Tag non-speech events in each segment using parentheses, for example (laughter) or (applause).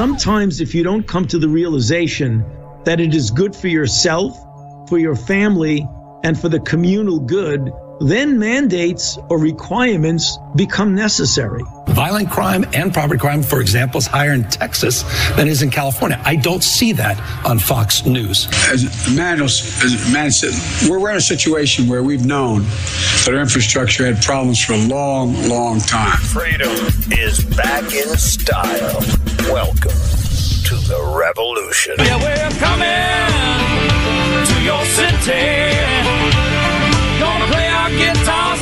Sometimes, if you don't come to the realization that it is good for yourself, for your family, and for the communal good, then mandates or requirements become necessary. Violent crime and property crime, for example, is higher in Texas than is in California. I don't see that on Fox News. As Matt, as Matt said, we're in a situation where we've known that our infrastructure had problems for a long, long time. Freedom is back in style. Welcome to the revolution. Yeah, we're coming to your city.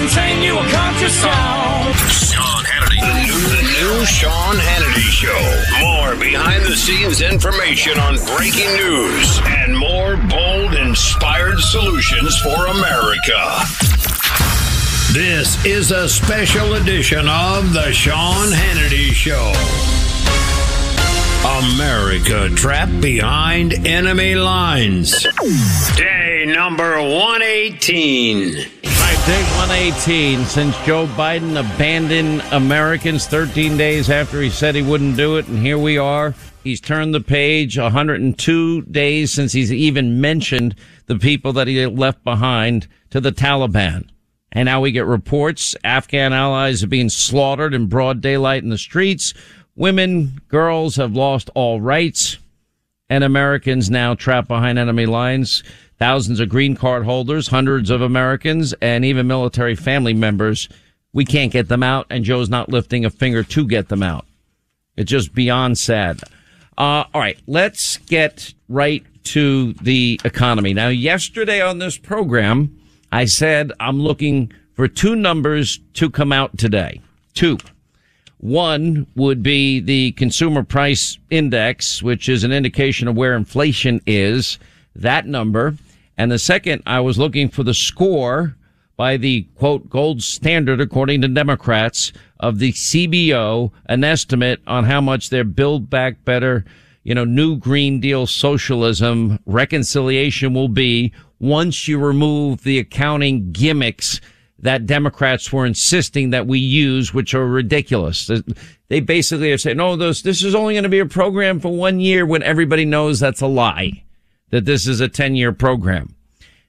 Sing you a country song. Sean Hannity. The new, the new Sean Hannity Show. More behind the scenes information on breaking news and more bold, inspired solutions for America. This is a special edition of The Sean Hannity Show. America trapped behind enemy lines. Day number 118. Day 118 since Joe Biden abandoned Americans 13 days after he said he wouldn't do it, and here we are. He's turned the page 102 days since he's even mentioned the people that he left behind to the Taliban. And now we get reports Afghan allies are being slaughtered in broad daylight in the streets. Women, girls have lost all rights and Americans now trapped behind enemy lines. Thousands of green card holders, hundreds of Americans, and even military family members. We can't get them out, and Joe's not lifting a finger to get them out. It's just beyond sad. Uh, all right, let's get right to the economy. Now, yesterday on this program, I said I'm looking for two numbers to come out today. Two. One would be the consumer price index, which is an indication of where inflation is, that number. And the second, I was looking for the score by the quote gold standard, according to Democrats, of the CBO, an estimate on how much their build back better, you know, new Green Deal socialism reconciliation will be once you remove the accounting gimmicks that Democrats were insisting that we use, which are ridiculous. They basically are saying, oh, no, this, this is only going to be a program for one year when everybody knows that's a lie, that this is a 10 year program.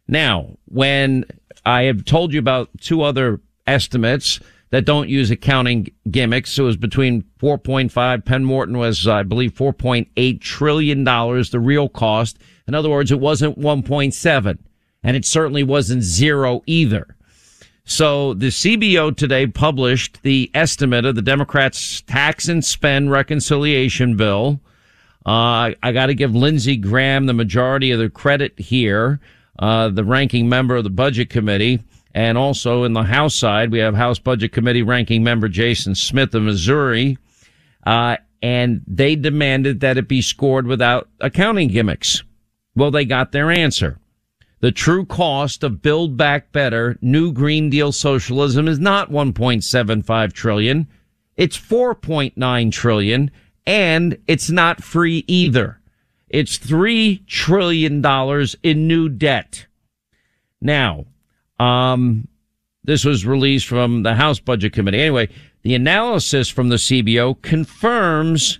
Now, when I have told you about two other estimates that don't use accounting gimmicks, it was between 4.5, Penn Wharton was, I believe, 4.8 trillion dollars, the real cost. In other words, it wasn't 1.7 and it certainly wasn't zero either. So the CBO today published the estimate of the Democrats' tax and spend reconciliation bill. Uh, I got to give Lindsey Graham the majority of the credit here, uh, the ranking member of the budget committee. And also in the House side, we have House Budget Committee ranking member Jason Smith of Missouri. Uh, and they demanded that it be scored without accounting gimmicks. Well, they got their answer. The true cost of Build Back Better, New Green Deal socialism is not 1.75 trillion. It's 4.9 trillion and it's not free either. It's $3 trillion in new debt. Now, um, this was released from the House Budget Committee. Anyway, the analysis from the CBO confirms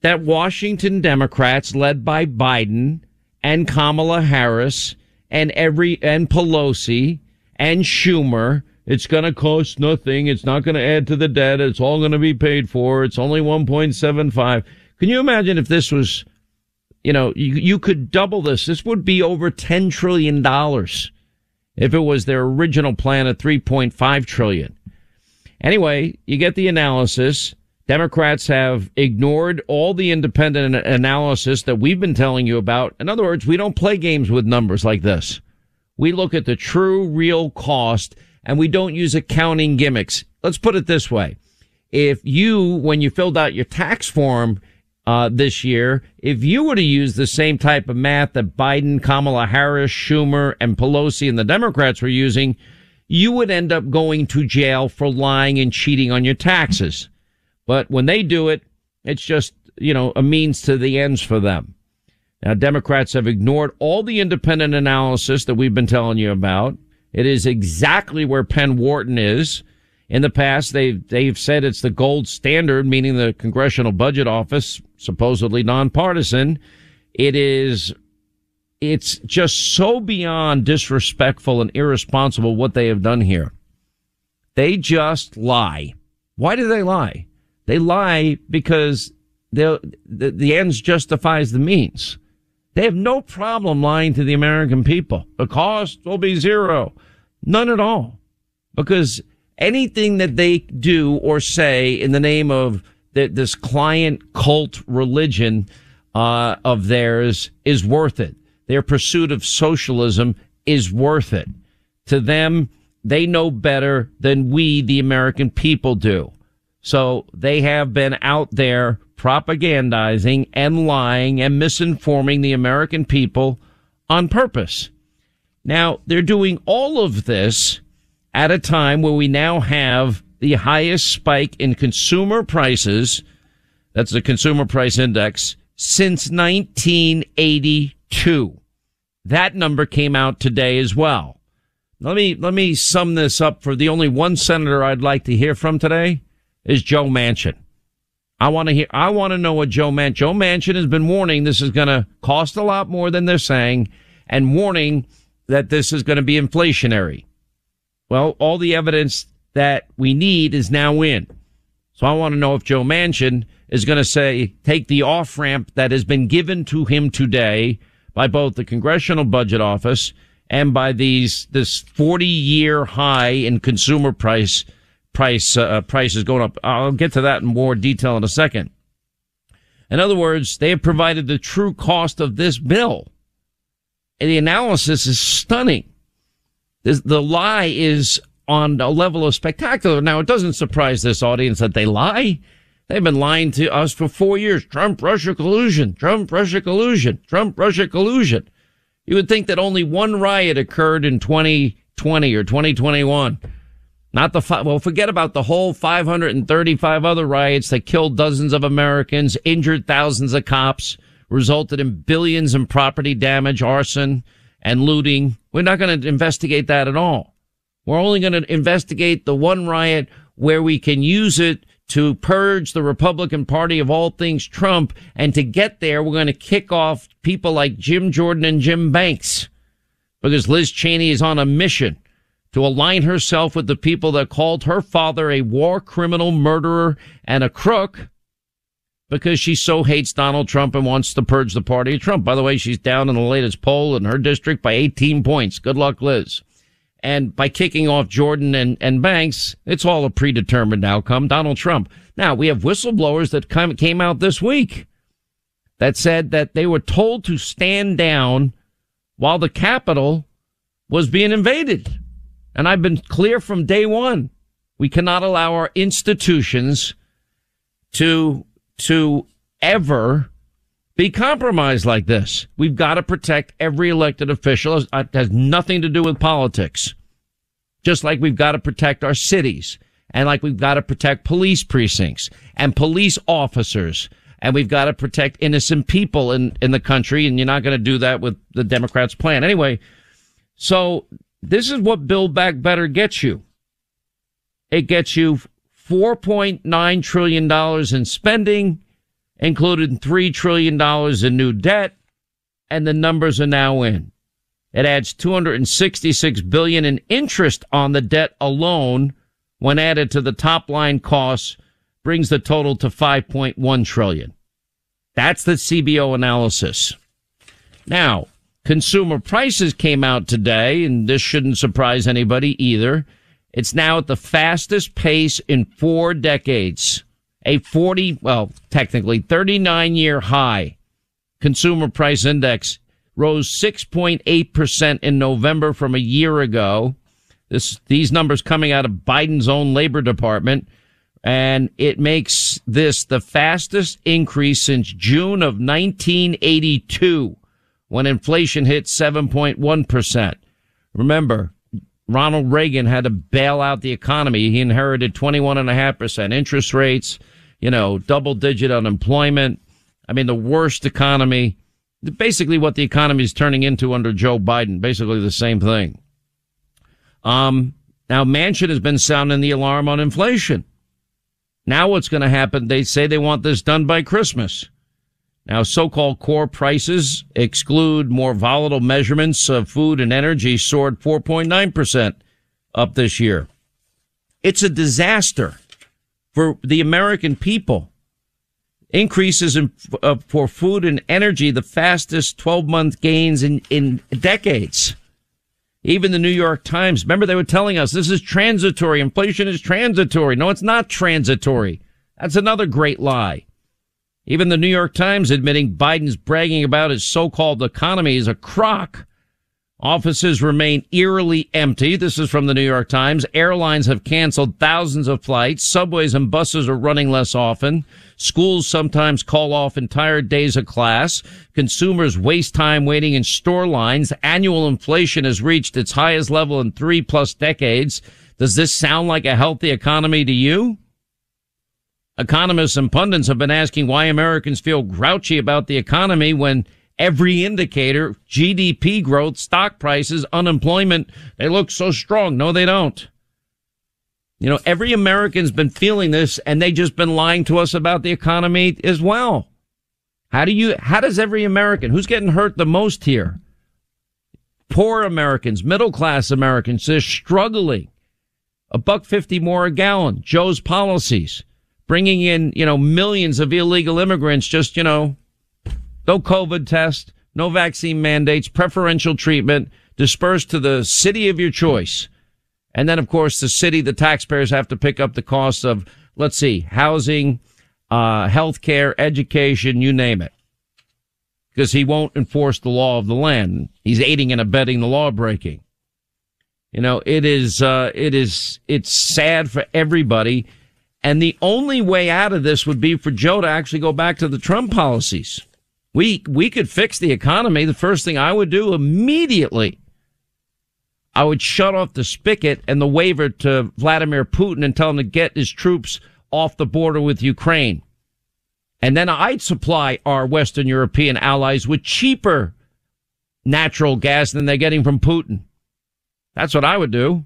that Washington Democrats led by Biden and Kamala Harris and every and Pelosi and Schumer. It's going to cost nothing. It's not going to add to the debt. It's all going to be paid for. It's only 1.75. Can you imagine if this was, you know, you, you could double this. This would be over $10 trillion if it was their original plan of 3.5 trillion. Anyway, you get the analysis. Democrats have ignored all the independent analysis that we've been telling you about. In other words, we don't play games with numbers like this. We look at the true real cost and we don't use accounting gimmicks. Let's put it this way. If you, when you filled out your tax form, uh, this year, if you were to use the same type of math that Biden, Kamala Harris, Schumer, and Pelosi and the Democrats were using, you would end up going to jail for lying and cheating on your taxes. But when they do it, it's just, you know, a means to the ends for them. Now, Democrats have ignored all the independent analysis that we've been telling you about. It is exactly where Penn Wharton is. In the past, they've, they've said it's the gold standard, meaning the Congressional Budget Office, supposedly nonpartisan. It is, it's just so beyond disrespectful and irresponsible what they have done here. They just lie. Why do they lie? They lie because the, the ends justifies the means. They have no problem lying to the American people. The cost will be zero. None at all. Because anything that they do or say in the name of the, this client cult religion uh, of theirs is worth it. Their pursuit of socialism is worth it. To them, they know better than we, the American people, do. So they have been out there propagandizing and lying and misinforming the American people on purpose. Now they're doing all of this at a time where we now have the highest spike in consumer prices. That's the consumer price index since 1982. That number came out today as well. Let me, let me sum this up for the only one senator I'd like to hear from today is Joe Manchin. I want to hear, I want to know what Joe Manchin, Joe Manchin has been warning this is going to cost a lot more than they're saying and warning that this is going to be inflationary. Well, all the evidence that we need is now in. So I want to know if Joe Manchin is going to say, take the off ramp that has been given to him today by both the Congressional Budget Office and by these, this 40 year high in consumer price price uh, prices going up. I'll get to that in more detail in a second. In other words, they have provided the true cost of this bill. And the analysis is stunning. This, the lie is on a level of spectacular. Now, it doesn't surprise this audience that they lie. They've been lying to us for four years. Trump, Russia collusion, Trump, Russia collusion, Trump, Russia collusion. You would think that only one riot occurred in 2020 or 2021 not the five, well, forget about the whole 535 other riots that killed dozens of Americans, injured thousands of cops, resulted in billions in property damage, arson, and looting. We're not going to investigate that at all. We're only going to investigate the one riot where we can use it to purge the Republican Party of all things Trump. And to get there, we're going to kick off people like Jim Jordan and Jim Banks because Liz Cheney is on a mission to align herself with the people that called her father a war criminal, murderer, and a crook because she so hates Donald Trump and wants to purge the party of Trump. By the way, she's down in the latest poll in her district by 18 points. Good luck, Liz. And by kicking off Jordan and, and Banks, it's all a predetermined outcome. Donald Trump. Now, we have whistleblowers that come, came out this week that said that they were told to stand down while the Capitol was being invaded. And I've been clear from day one. We cannot allow our institutions to, to ever be compromised like this. We've got to protect every elected official. It has nothing to do with politics. Just like we've got to protect our cities and like we've got to protect police precincts and police officers and we've got to protect innocent people in, in the country. And you're not going to do that with the Democrats' plan. Anyway, so this is what Build Back Better gets you. It gets you $4.9 trillion in spending, including $3 trillion in new debt, and the numbers are now in. It adds 266 billion in interest on the debt alone when added to the top line costs brings the total to 5.1 trillion. That's the CBO analysis. Now, consumer prices came out today, and this shouldn't surprise anybody either. It's now at the fastest pace in four decades. A 40, well, technically 39 year high. Consumer price index rose 6.8% in November from a year ago. This, these numbers coming out of Biden's own labor department. And it makes this the fastest increase since June of 1982 when inflation hit 7.1%. Remember, Ronald Reagan had to bail out the economy. He inherited 21.5% interest rates, you know, double digit unemployment. I mean, the worst economy. Basically what the economy is turning into under Joe Biden. Basically the same thing. Um, now Manchin has been sounding the alarm on inflation. Now what's going to happen? They say they want this done by Christmas. Now, so-called core prices exclude more volatile measurements of food and energy soared 4.9% up this year. It's a disaster for the American people. Increases in, uh, for food and energy, the fastest 12 month gains in, in decades. Even the New York Times, remember they were telling us this is transitory. Inflation is transitory. No, it's not transitory. That's another great lie. Even the New York Times admitting Biden's bragging about his so-called economy is a crock. Offices remain eerily empty. This is from the New York Times. Airlines have canceled thousands of flights. Subways and buses are running less often. Schools sometimes call off entire days of class. Consumers waste time waiting in store lines. Annual inflation has reached its highest level in three plus decades. Does this sound like a healthy economy to you? Economists and pundits have been asking why Americans feel grouchy about the economy when every indicator, GDP growth, stock prices, unemployment, they look so strong. No, they don't. You know, every American's been feeling this and they just been lying to us about the economy as well. How do you, how does every American, who's getting hurt the most here? Poor Americans, middle class Americans, they're struggling. A buck fifty more a gallon. Joe's policies bringing in, you know, millions of illegal immigrants, just, you know, no COVID test, no vaccine mandates, preferential treatment, dispersed to the city of your choice. And then, of course, the city, the taxpayers have to pick up the costs of, let's see, housing, uh, healthcare, education, you name it. Because he won't enforce the law of the land. He's aiding and abetting the law breaking. You know, it is, uh, it is, it's sad for everybody. And the only way out of this would be for Joe to actually go back to the Trump policies. We, we could fix the economy. The first thing I would do immediately, I would shut off the spigot and the waiver to Vladimir Putin and tell him to get his troops off the border with Ukraine. And then I'd supply our Western European allies with cheaper natural gas than they're getting from Putin. That's what I would do.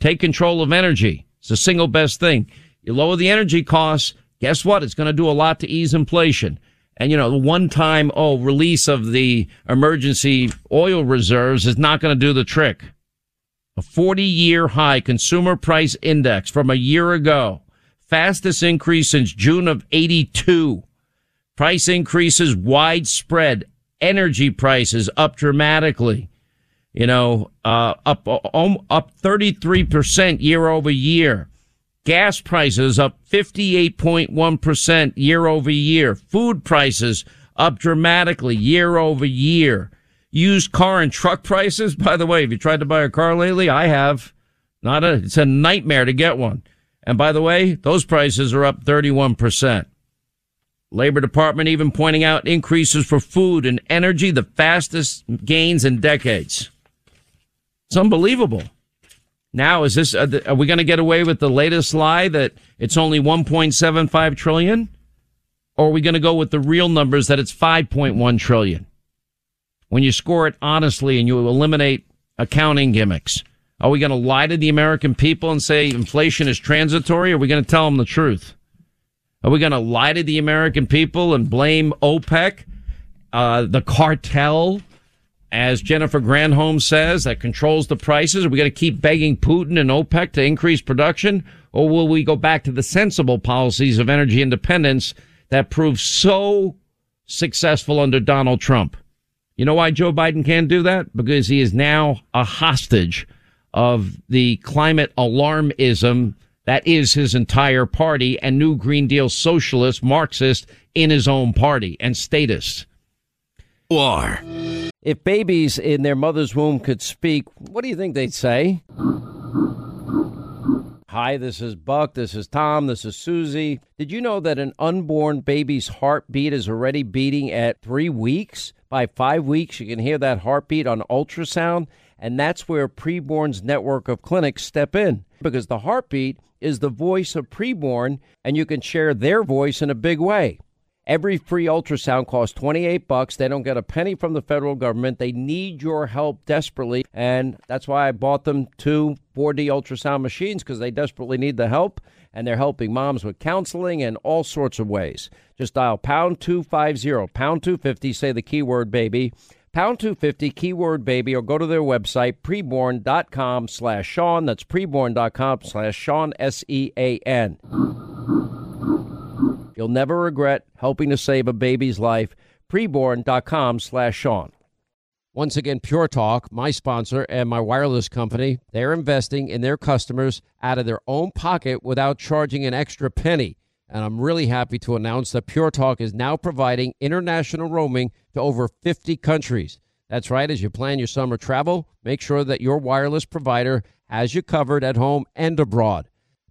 Take control of energy. It's the single best thing. You lower the energy costs. Guess what? It's going to do a lot to ease inflation. And you know, the one time, oh, release of the emergency oil reserves is not going to do the trick. A 40 year high consumer price index from a year ago. Fastest increase since June of 82. Price increases widespread. Energy prices up dramatically. You know, uh, up, um, up 33% year over year. Gas prices up 58.1% year over year. Food prices up dramatically year over year. Used car and truck prices, (laughs) by the way, have you tried to buy a car lately? I have. Not a, it's a nightmare to get one. And by the way, those prices are up 31%. Labor Department even pointing out increases for food and energy, the fastest gains in decades. It's unbelievable. Now, is this, are we going to get away with the latest lie that it's only 1.75 trillion? Or are we going to go with the real numbers that it's 5.1 trillion? When you score it honestly and you eliminate accounting gimmicks, are we going to lie to the American people and say inflation is transitory? Or are we going to tell them the truth? Are we going to lie to the American people and blame OPEC, uh, the cartel, as Jennifer Granholm says, that controls the prices? Are we going to keep begging Putin and OPEC to increase production? Or will we go back to the sensible policies of energy independence that proved so successful under Donald Trump? You know why Joe Biden can't do that? Because he is now a hostage of the climate alarmism that is his entire party and new Green Deal socialist Marxist in his own party and status. War. If babies in their mother's womb could speak, what do you think they'd say? Hi, this is Buck. This is Tom. This is Susie. Did you know that an unborn baby's heartbeat is already beating at three weeks? By five weeks, you can hear that heartbeat on ultrasound. And that's where Preborn's network of clinics step in because the heartbeat is the voice of preborn, and you can share their voice in a big way. Every free ultrasound costs 28 bucks. They don't get a penny from the federal government. They need your help desperately, and that's why I bought them two 4D ultrasound machines because they desperately need the help, and they're helping moms with counseling and all sorts of ways. Just dial pound 250, pound 250, say the keyword baby, pound 250, keyword baby, or go to their website, preborn.com slash Sean. That's preborn.com slash Sean, S E A N. You'll never regret helping to save a baby's life. Preborn.com slash Sean. Once again, Pure Talk, my sponsor and my wireless company, they're investing in their customers out of their own pocket without charging an extra penny. And I'm really happy to announce that Pure Talk is now providing international roaming to over 50 countries. That's right, as you plan your summer travel, make sure that your wireless provider has you covered at home and abroad.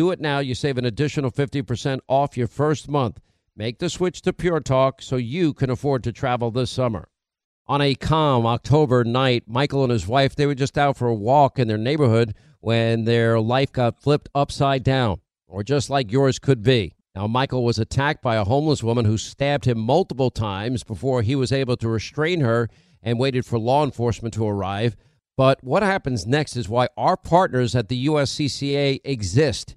Do it now. You save an additional 50% off your first month. Make the switch to Pure Talk so you can afford to travel this summer. On a calm October night, Michael and his wife, they were just out for a walk in their neighborhood when their life got flipped upside down, or just like yours could be. Now, Michael was attacked by a homeless woman who stabbed him multiple times before he was able to restrain her and waited for law enforcement to arrive. But what happens next is why our partners at the USCCA exist.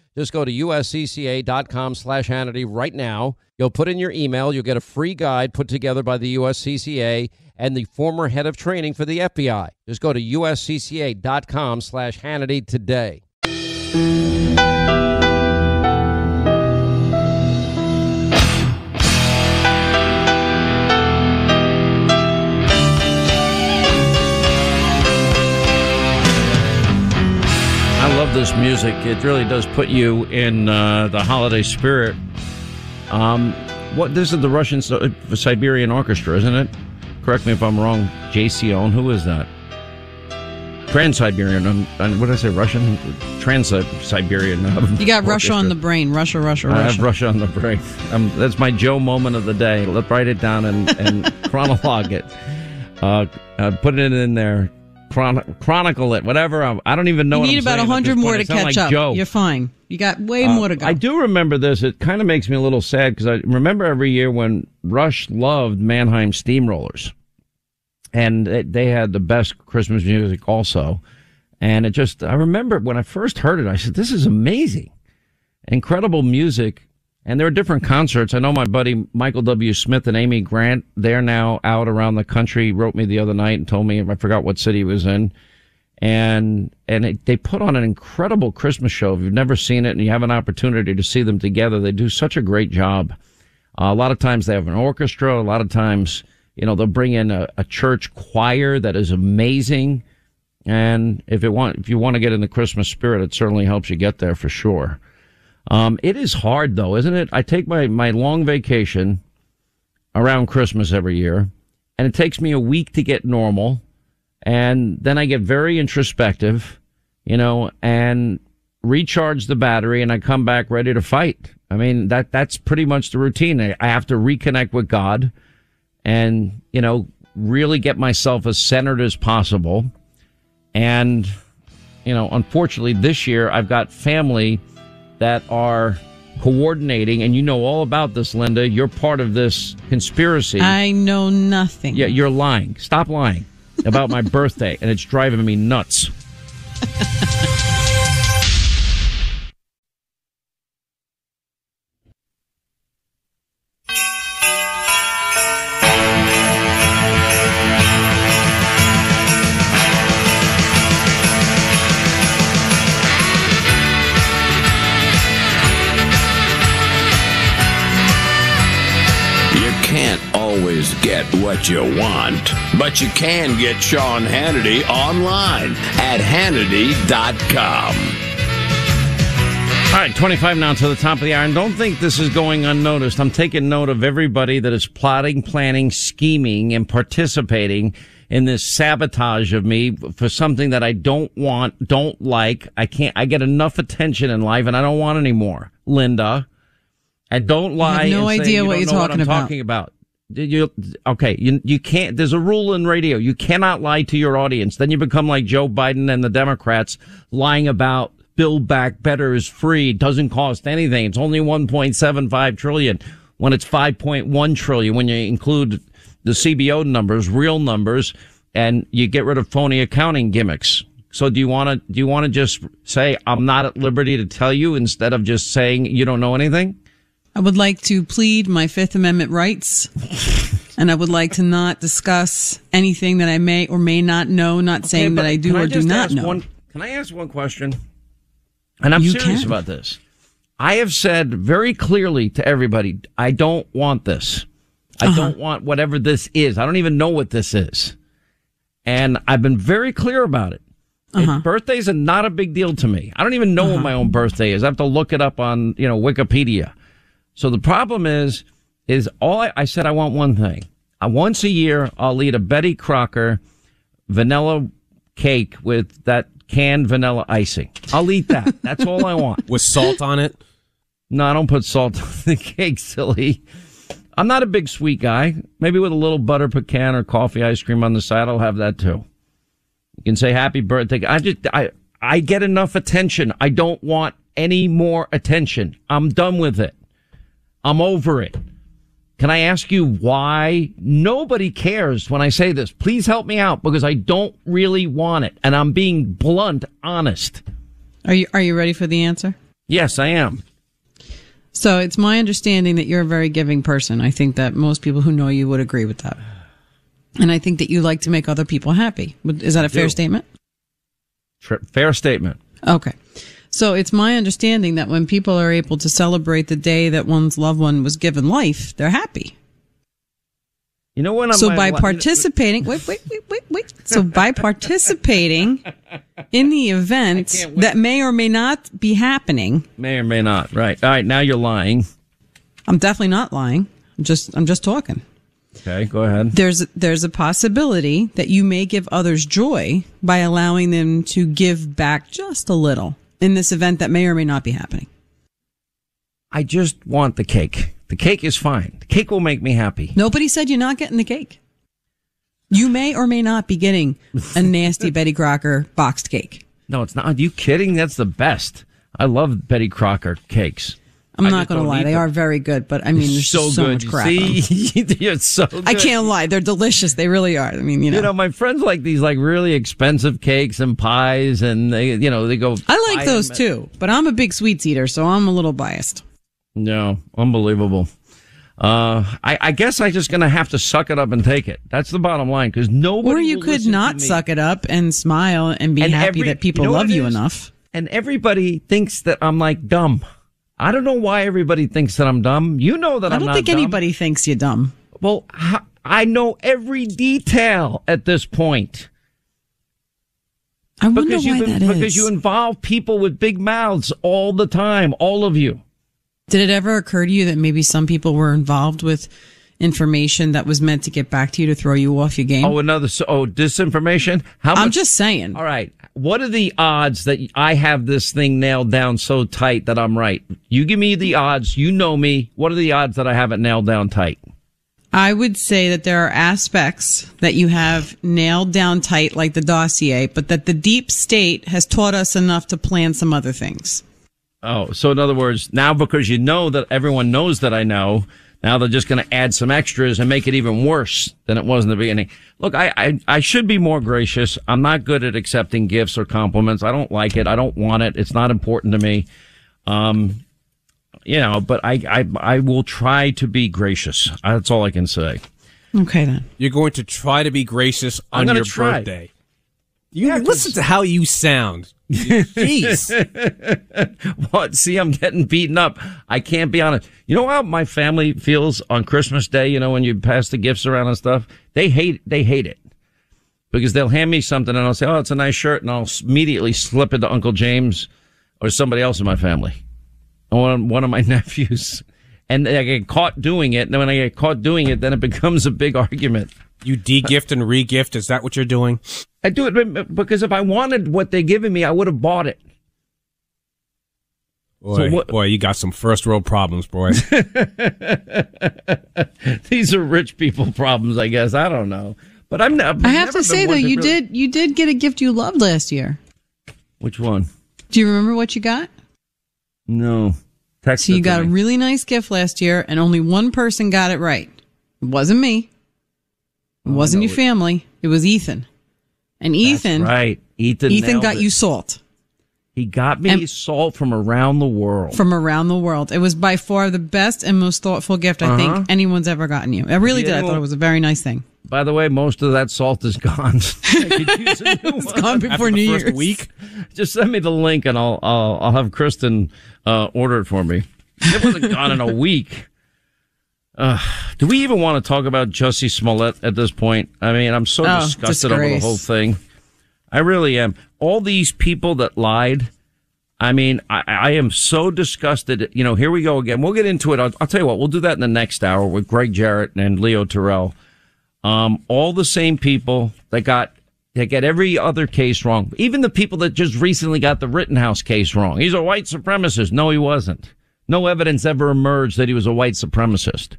just go to uscca.com slash Hannity right now. You'll put in your email. You'll get a free guide put together by the USCCA and the former head of training for the FBI. Just go to uscca.com slash Hannity today. Love this music. It really does put you in uh, the holiday spirit. Um, what this is the Russian Si- Siberian Orchestra, isn't it? Correct me if I'm wrong. JCO, who is that? Trans Siberian. Um, uh, what did I say? Russian? Trans Siberian. Uh, You got Russia on the brain. Russia, Russia, I have Russia. Russia on the brain. Um, that's my Joe moment of the day. Let's write it down and, and (laughs) chronologue it. Uh, uh, put it in there. Chron- chronicle it. Whatever. I, I don't even know. you what need I'm about this 100 more to catch like up. Joe. You're fine. You got way Uh, more to go. I do remember this. It kind of makes me a little sad because I remember every year when Rush loved Mannheim Steamrollers, and they- they had the best Christmas music also. And it just, I remember when I first heard it, I said, "This is amazing, incredible music." And there are different concerts. I know my buddy Michael W. Smith and Amy Grant. They're now out around the country. Wrote me the other night and told me I forgot what city he was in and and it, they put on an incredible Christmas show. If you've never seen it and you have an opportunity to see them together, they do such a great job. Uh, a lot of times they have an orchestra. A lot of times, you know, they'll bring in a, a church choir that is amazing. And if it want, if you want to get in the Christmas spirit, it certainly helps you get there for sure. Um, it is hard though, isn't it? I take my, my long vacation around Christmas every year and it takes me a week to get normal and then I get very introspective, you know, and recharge the battery and I come back ready to fight. I mean, that, that's pretty much the routine. I I have to reconnect with God and, you know, really get myself as centered as possible. And, you know, unfortunately this year I've got family that are coordinating and you know all about this, Linda. You're part of this conspiracy. I know nothing. Yeah, you're lying. Stop lying about my (laughs) birthday, and it's driving me nuts. (laughs) what you want, but you can get Sean Hannity online at Hannity.com. All right, 25 now to the top of the hour. And don't think this is going unnoticed. I'm taking note of everybody that is plotting, planning, scheming, and participating in this sabotage of me for something that I don't want, don't like. I can't, I get enough attention in life and I don't want any more. Linda. I don't lie. no and say idea you what don't you're know talking I'm about. talking about. You, okay, you, you can't, there's a rule in radio. You cannot lie to your audience. Then you become like Joe Biden and the Democrats lying about build back better is free. Doesn't cost anything. It's only 1.75 trillion when it's 5.1 trillion when you include the CBO numbers, real numbers, and you get rid of phony accounting gimmicks. So do you want to, do you want to just say, I'm not at liberty to tell you instead of just saying you don't know anything? I would like to plead my Fifth Amendment rights, and I would like to not discuss anything that I may or may not know. Not saying that I do can or do not know. One, can I ask one question? And I'm You serious can. about this. I have said very clearly to everybody, I don't want this. I Uh-huh. don't want whatever this is. I don't even know what this is. And I've been very clear about it. Uh-huh. It- Birthdays are not a big deal to me. I don't even know when my own birthday is. I have to look it up on, you know, Wikipedia. So the problem is, is all I, I said I want one thing. I, once a year, I'll eat a Betty Crocker vanilla cake with that canned vanilla icing. I'll eat that. (laughs) That's all I want. with salt on it. No, I don't put salt (laughs) on the cake, silly. I'm not a big sweet guy. Maybe with a little butter pecan or coffee ice cream on the side, I'll have that too. You can say happy birthday. I just, I, I get enough attention. I don't want any more attention. I'm done with it. I'm over it. Can I ask you why nobody cares when I say this? Please help me out because I don't really want it. And I'm being blunt, honest. Are you Are you ready for the answer? Yes, I am. So it's my understanding that you're a very giving person. I think that most people who know you would agree with that. And I think that you like to make other people happy. Is that a fair statement? Fair statement. Okay. So it's my understanding that when people are able to celebrate the day that one's loved one was given life, they're happy. You know I'm so by know- participating, wait, wait, wait, wait, wait. So by (laughs) participating in the event that may or may not be happening, may or may not. Right. All right. Now you're lying. I'm definitely not lying. I'm just, I'm just talking. Okay. Go ahead. There's, there's a possibility that you may give others joy by allowing them to give back just a little in this event that may or may not be happening. I just want the cake. The cake is fine. The cake will make me happy. Nobody said you're not getting the cake. You may or may not be getting a (laughs) nasty Betty Crocker boxed cake. No, it's not. Are you kidding? That's the best. I love Betty Crocker cakes. I'm I not going to lie; they them. are very good. But I mean, there's so so good. much crap. See, (laughs) you're so. Good. I can't lie; they're delicious. They really are. I mean, you know, You know, my friends like these like really expensive cakes and pies, and they, you know, they go. I like those too. But I'm a big sweets eater, so I'm a little biased. No, unbelievable. Uh, I, I guess I'm just gonna have to suck it up and take it. That's the bottom line, because nobody. Or you could not suck it up and smile and be And happy every- that people you know love you is? enough. And everybody thinks that I'm like dumb. I don't know why everybody thinks that I'm dumb. You know that I I'm not I don't think dumb. anybody thinks you're dumb. Well, I know every detail at this point. I wonder because why that is. because you involve people with big mouths all the time, all of you. Did it ever occur to you that maybe some people were involved with information that was meant to get back to you to throw you off your game? Oh, another so oh disinformation. How I'm just saying. All right. What are the odds that I have this thing nailed down so tight that I'm right? You give me the odds. You know me. What are the odds that I have it nailed down tight? I would say that there are aspects that you have nailed down tight, like the dossier, but that the deep state has taught us enough to plan some other things. Oh, so in other words, now because you know that everyone knows that I know, now they're just going to add some extras and make it even worse than it was in the beginning. Look, I, I, I should be more gracious. I'm not good at accepting gifts or compliments. I don't like it. I don't want it. It's not important to me. Um, you know, but I, I, I will try to be gracious. That's all I can say. Okay, then. You're going to try to be gracious on your try. birthday. You listen to how you sound. Jeez. (laughs) what? See, I'm getting beaten up. I can't be honest. You know how my family feels on Christmas Day? You know, when you pass the gifts around and stuff, they hate, they hate it because they'll hand me something and I'll say, "Oh, it's a nice shirt," and I'll immediately slip it to Uncle James or somebody else in my family, or one, one of my (laughs) nephews, and I get caught doing it. And when I get caught doing it, then it (laughs) becomes a big argument. You de-gift and re-gift. Is that what you're doing? I do it because if I wanted what they're giving me, I would have bought it. Boy, what- boy, you got some first world problems, boy. (laughs) These are rich people problems, I guess. I don't know, but I'm not. I have to say though, you did you did get a gift you loved last year. Which one? Do you remember what you got? No. Text So you to got a really nice gift last year, and only one person got it right. It wasn't me. It oh, wasn't know your it. family. It was Ethan. And Ethan, right. Ethan. Ethan got it. you salt He got me And- salt from around the world. from around the world. It was by far the best and most thoughtful gift I Uh-huh. think anyone's ever gotten you. I really Yeah, did. I thought it was a very nice thing. By the way, most of that salt is gone. (laughs) (laughs) I could use a new It's one. gone before After the New first Year's. week? Just send me the link and I'll I'll, I'll have Kristen uh, order it for me. It wasn't gone in a week. Uh, do we even want to talk about Jussie Smollett at this point? I mean, I'm so Oh, disgusted over the whole thing. I really am. All these people that lied. I mean, I, I am so disgusted. You know, here we go again. We'll get into it. I'll, I'll tell you what. We'll do that in the next hour with Gregg Jarrett and Leo Terrell. Um, all the same people that got that get every other case wrong. Even the people that just recently got the Rittenhouse case wrong. He's a white supremacist. No, he wasn't. No evidence ever emerged that he was a white supremacist.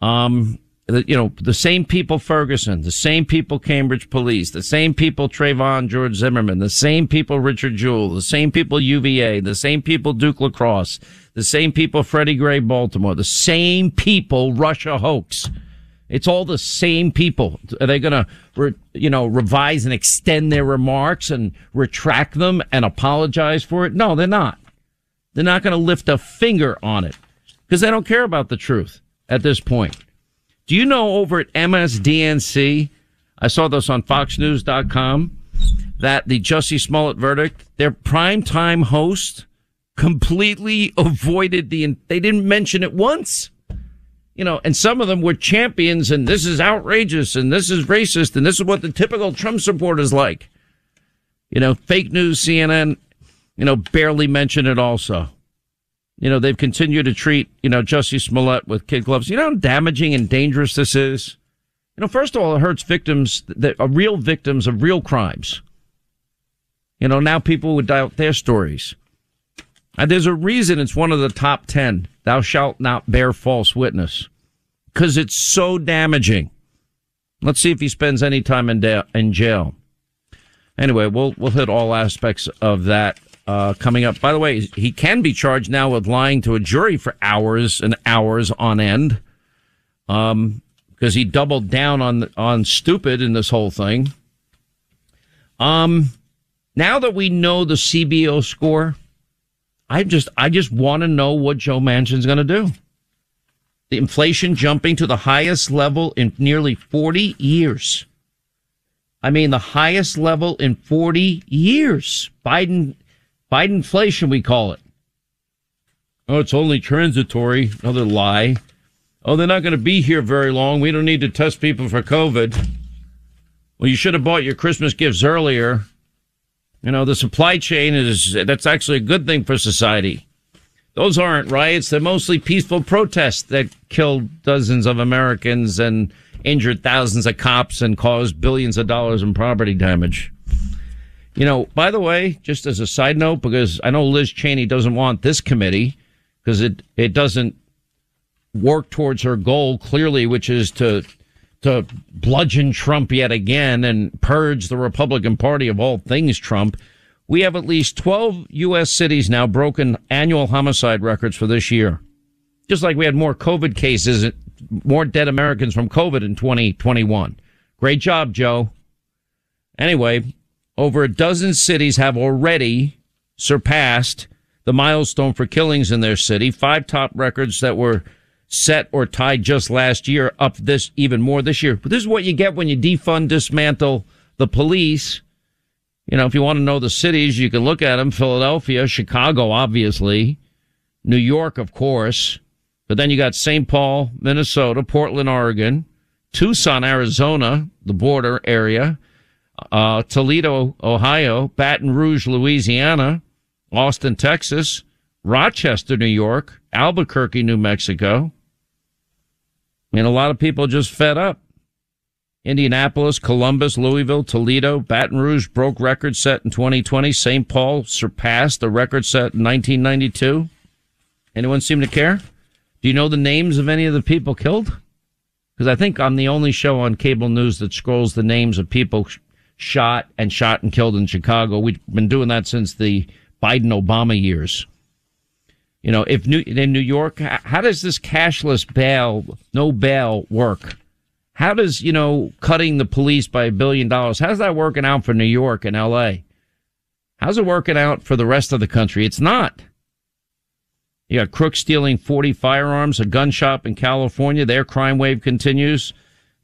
Um, you know, the same people Ferguson, the same people Cambridge Police, the same people Trayvon George Zimmerman, the same people Richard Jewell, the same people UVA, the same people Duke Lacrosse, the same people Freddie Gray Baltimore, the same people Russia hoax. It's all the same people. Are they going to, you know, revise and extend their remarks and retract them and apologize for it? No, they're not. They're not going to lift a finger on it because they don't care about the truth at this point. Do you know over at MSDNC, I saw this on FoxNews.com, that the Jussie Smollett verdict, their primetime host completely avoided the, they didn't mention it once. you know, and some of them were champions and this is outrageous and this is racist and this is what the typical Trump supporter is like. You know, fake news, CNN, you know, barely mention it also. You know, they've continued to treat, you know, Jussie Smollett with kid gloves. You know how damaging and dangerous this is? You know, first of all, it hurts victims that are uh, real victims of real crimes. You know, now people would doubt their stories. And there's a reason it's one of the top 10. Thou shalt not bear false witness. Cause it's so damaging. Let's see if he spends any time in, da- in jail. Anyway, we'll, we'll hit all aspects of that, uh, coming up. By the way, he can be charged now with lying to a jury for hours and hours on end. Um, because he doubled down on, on stupid in this whole thing. Um, now that we know the CBO score, I just I just want to know what Joe Manchin's going to do. The inflation jumping to the highest level in nearly 40 years. I mean the highest level in 40 years. Biden Biden inflation we call it. Oh, it's only transitory. Another lie. Oh, they're not going to be here very long. We don't need to test people for COVID. Well, you should have bought your Christmas gifts earlier. You know, the supply chain is, that's actually a good thing for society. Those aren't riots. They're mostly peaceful protests that killed dozens of Americans and injured thousands of cops and caused billions of dollars in property damage. You know, by the way, just as a side note, because I know Liz Cheney doesn't want this committee because it, it doesn't work towards her goal clearly, which is to to bludgeon Trump yet again and purge the Republican Party of all things Trump. We have at least 12 U.S. cities now broken annual homicide records for this year. Just like we had more COVID cases, more dead Americans from COVID in 2021. Great job, Joe. Anyway, over a dozen cities have already surpassed the milestone for killings in their city. Five top records that were set or tied just last year, up this even more this year. But this is what you get when you defund, dismantle the police. You know, if you want to know the cities, you can look at them. Philadelphia, Chicago, obviously. New York, of course. But then you got St. Paul, Minnesota, Portland, Oregon, Tucson, Arizona, the border area, uh, Toledo, Ohio, Baton Rouge, Louisiana, Austin, Texas, Rochester, New York, Albuquerque, New Mexico, and a lot of people just fed up. Indianapolis, Columbus, Louisville, Toledo, Baton Rouge broke record set in 2020. St. Paul surpassed the record set in 1992. Anyone seem to care? Do you know the names of any of the people killed? Because I think I'm the only show on cable news that scrolls the names of people shot and shot and killed in Chicago. We've been doing that since the Biden Obama years. You know, if New, in New York, how does this cashless bail, no bail work? How does, you know, cutting the police by a billion dollars, how's that working out for New York and LA? How's it working out for the rest of the country? It's not. You got crooks stealing 40 firearms, a gun shop in California. Their crime wave continues.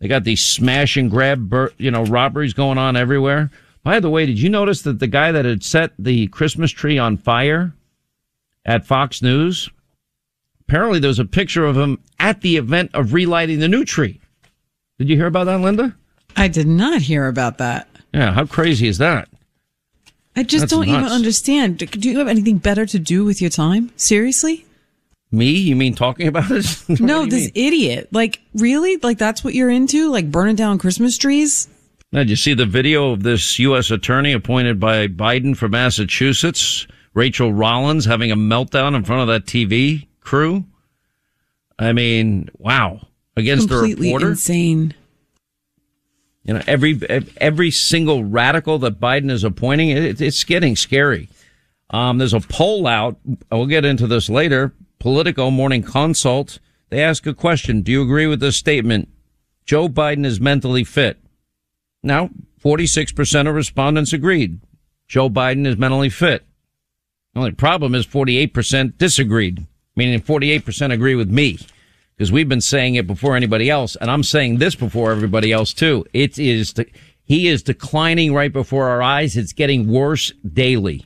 They got these smash and grab, you know, robberies going on everywhere. By the way, did you notice that the guy that had set the Christmas tree on fire at Fox News. Apparently, there's a picture of him at the event of relighting the new tree. Did you hear about that, Linda? I did not hear about that. Yeah, how crazy is that? I just That's don't nuts. even understand. Do- Do you have anything better to do with your time? Seriously? Me? You mean talking about it? (laughs) No, this mean? idiot. Like, really? Like, that's what you're into? Like, burning down Christmas trees? Now, did you see the video of this U.S. attorney appointed by Biden for Massachusetts, Rachael Rollins, having a meltdown in front of that TV crew? I mean, wow. Against Completely reporter? insane. You know, every every single radical that Biden is appointing, it, it's getting scary. Um, there's a poll out. We'll get into this later. Politico Morning Consult. They ask a question. Do you agree with this statement? Joe Biden is mentally fit. Now, 46% of respondents agreed. Joe Biden is mentally fit. The only problem is 48% disagreed, meaning 48% agree with me because we've been saying it before anybody else, and I'm saying this before everybody else too. It is de- he is declining right before our eyes. It's getting worse daily.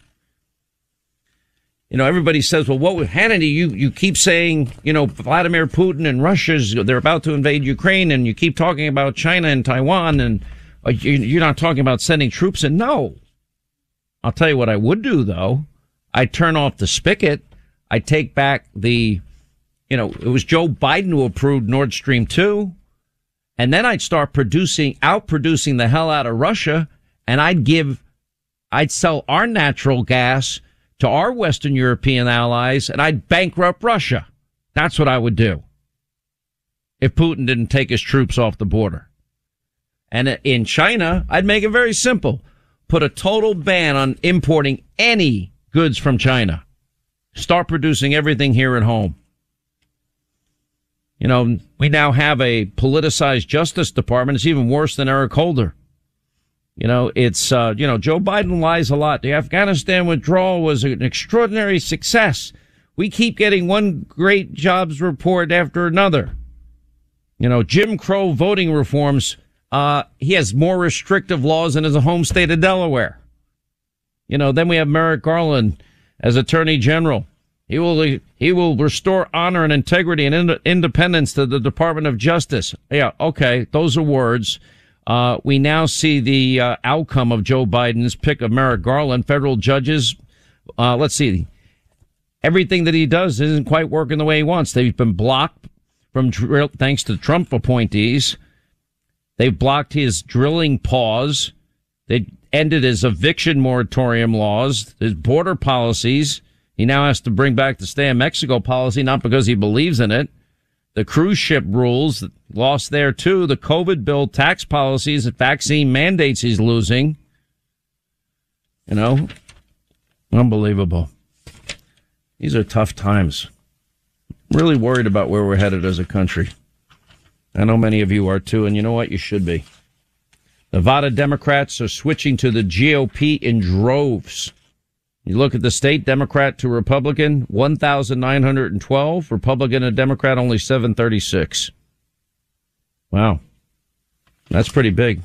You know, everybody says, well, what with Hannity, you, you keep saying, you know, Vladimir Putin and Russia's, they're about to invade Ukraine and you keep talking about China and Taiwan and uh, you- you're not talking about sending troops in. No. I'll tell you what I would do though. I'd turn off the spigot. I'd take back the, you know, it was Joe Biden who approved Nord Stream 2. And then I'd start producing, out producing the hell out of Russia. And I'd give, I'd sell our natural gas to our Western European allies and I'd bankrupt Russia. That's what I would do. If Putin didn't take his troops off the border. And in China, I'd make it very simple. Put a total ban on importing any goods from China. Start producing everything here at home. You know, we now have a politicized Justice Department. It's even worse than Eric Holder. You know, it's, uh, you know, Joe Biden lies a lot. The Afghanistan withdrawal was an extraordinary success. We keep getting one great jobs report after another. You know, Jim Crow voting reforms, uh, he has more restrictive laws in his home state of Delaware. You know, then we have Merrick Garland as Attorney General. He will he will restore honor and integrity and ind- independence to the Department of Justice. Yeah, okay, those are words. Uh, we now see the uh, outcome of Joe Biden's pick of Merrick Garland. Federal judges, uh, let's see, everything that he does isn't quite working the way he wants. They've been blocked from drill, thanks to Trump appointees. They've blocked his drilling pause. They ended his eviction moratorium laws, his border policies. He now has to bring back the stay in Mexico policy, not because he believes in it. The cruise ship rules lost there too. The COVID bill, tax policies, vaccine mandates he's losing. You know, unbelievable. These are tough times. Really worried about where we're headed as a country. I know many of you are too, and you know what? You should be. Nevada Democrats are switching to the GOP in droves. You look at the state Democrat to Republican, 1,912. Republican and Democrat only 736. Wow. That's pretty big.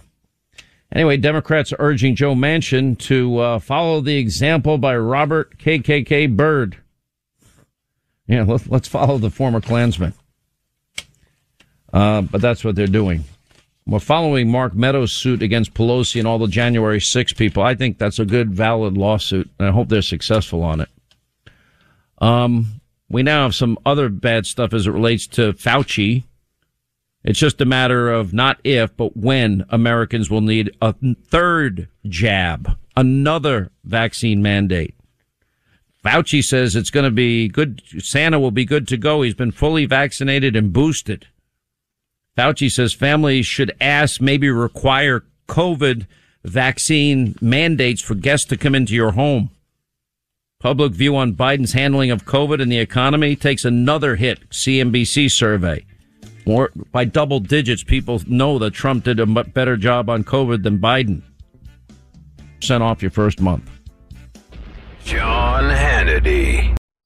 Anyway, Democrats are urging Joe Manchin to uh, follow the example by Robert KKK Byrd. Yeah, let's, let's follow the former Klansman. Uh, but that's what they're doing. We're following Mark Meadows' suit against Pelosi and all the January 6 people. I think that's a good, valid lawsuit, and I hope they're successful on it. Um, we now have some other bad stuff as it relates to Fauci. It's just a matter of not if, but when Americans will need a third jab, another vaccine mandate. Fauci says it's going to be good. Santa will be good to go. He's been fully vaccinated and boosted. Fauci says families should ask, maybe require COVID vaccine mandates for guests to come into your home. Public view on Biden's handling of COVID and the economy takes another hit. CNBC survey. More by double digits, people know that Trump did a better job on COVID than Biden. Sent off your first month. Sean Hannity.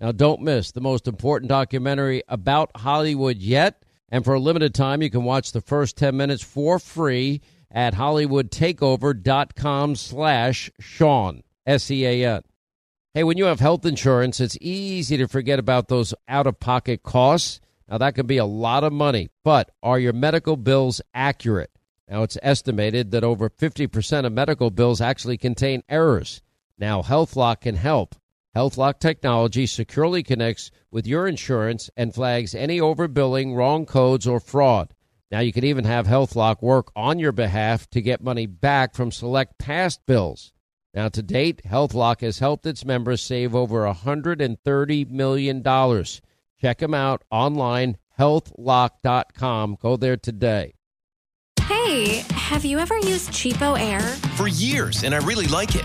Now, don't miss the most important documentary about Hollywood yet. And for a limited time, you can watch the first 10 minutes for free at hollywoodtakeover.com slash Sean, S-E-A-N. Hey, when you have health insurance, it's easy to forget about those out-of-pocket costs. Now, that can be a lot of money, but are your medical bills accurate? Now, it's estimated that over 50% of medical bills actually contain errors. Now, HealthLock can help. HealthLock technology securely connects with your insurance and flags any overbilling, wrong codes, or fraud. Now you can even have HealthLock work on your behalf to get money back from select past bills. Now to date, HealthLock has helped its members save over $130 million. Check them out online, healthlock.com. Go there today. Hey, have you ever used Cheapo Air? For years, and I really like it.